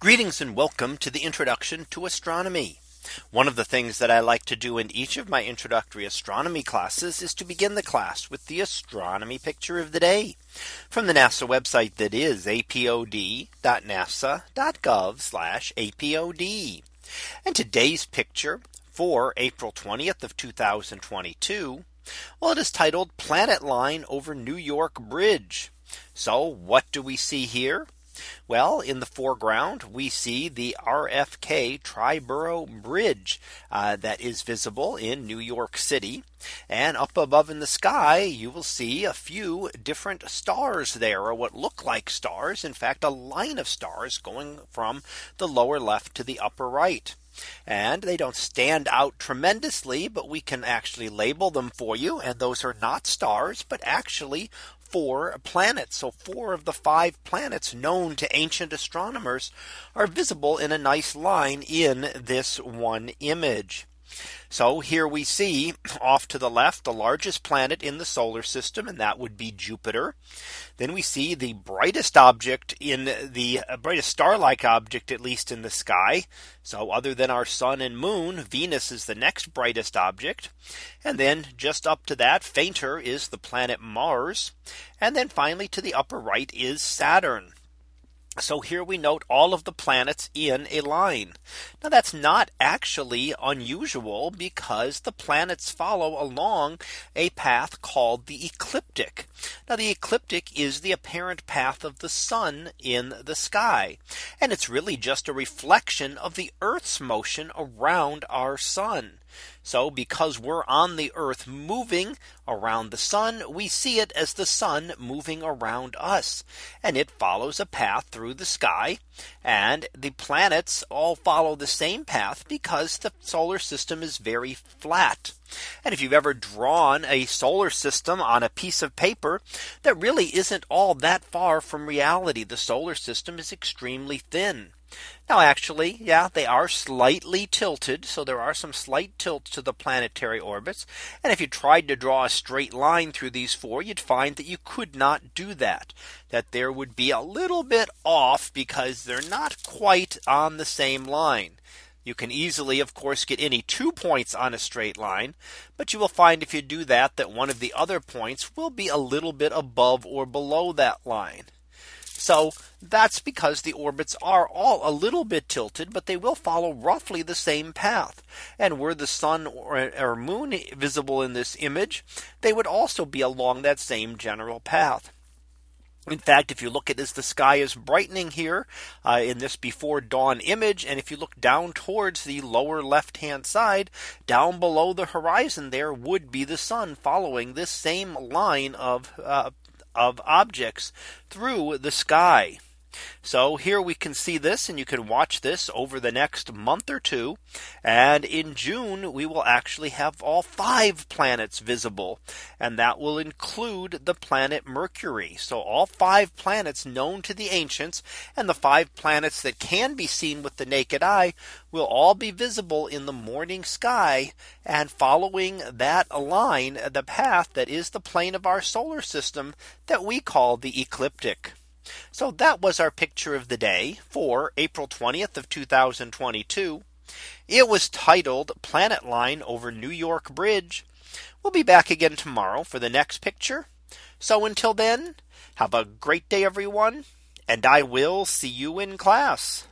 Greetings and welcome to the introduction to astronomy. One of the things that I like to do in each of my introductory astronomy classes is to begin the class with the astronomy picture of the day from the NASA website that is apod.nasa.gov apod. And today's picture for April 20th of 2022. Well, it is titled Planet Line over New York Bridge. So what do we see here? Well, in the foreground, we see the RFK Triborough Bridge uh, that is visible in New York City. And up above in the sky, you will see a few different stars there, or what look like stars. In fact, a line of stars going from the lower left to the upper right and they don't stand out tremendously, but we can actually label them for you. And those are not stars, but actually four planets. So four of the five planets known to ancient astronomers are visible in a nice line in this one image. So here we see off to the left the largest planet in the solar system and that would be Jupiter. Then we see the brightest object in the uh, brightest star like object at least in the sky. So other than our sun and moon Venus is the next brightest object. And then just up to that fainter is the planet Mars. And then finally to the upper right is Saturn. So here we note all of the planets in a line. Now that's not actually unusual because the planets follow along a path called the ecliptic. Now the ecliptic is the apparent path of the sun in the sky. And it's really just a reflection of the Earth's motion around our sun. So because we're on the earth moving around the sun, we see it as the sun moving around us. And it follows a path through the sky. And the planets all follow the same path because the solar system is very flat. And if you've ever drawn a solar system on a piece of paper, that really isn't all that far from reality. The solar system is extremely thin. Now actually, yeah, they are slightly tilted. So there are some slight tilts to the planetary orbits. And if you tried to draw a straight line through these four, you'd find that you could not do that. That there would be a little bit off because they're not quite on the same line. You can easily, of course, get any two points on a straight line. But you will find if you do that, that one of the other points will be a little bit above or below that line. So that's because the orbits are all a little bit tilted, but they will follow roughly the same path. And were the sun or, or moon visible in this image, they would also be along that same general path. In fact, if you look at as the sky is brightening here uh, in this before dawn image, and if you look down towards the lower left hand side, down below the horizon, there would be the sun following this same line of uh, of objects through the sky. So here we can see this and you can watch this over the next month or two. And in June, we will actually have all five planets visible. And that will include the planet Mercury. So all five planets known to the ancients and the five planets that can be seen with the naked eye will all be visible in the morning sky and following that line the path that is the plane of our solar system that we call the ecliptic. So that was our picture of the day for April 20th of 2022. It was titled Planet Line over New York Bridge. We'll be back again tomorrow for the next picture. So until then, have a great day, everyone, and I will see you in class.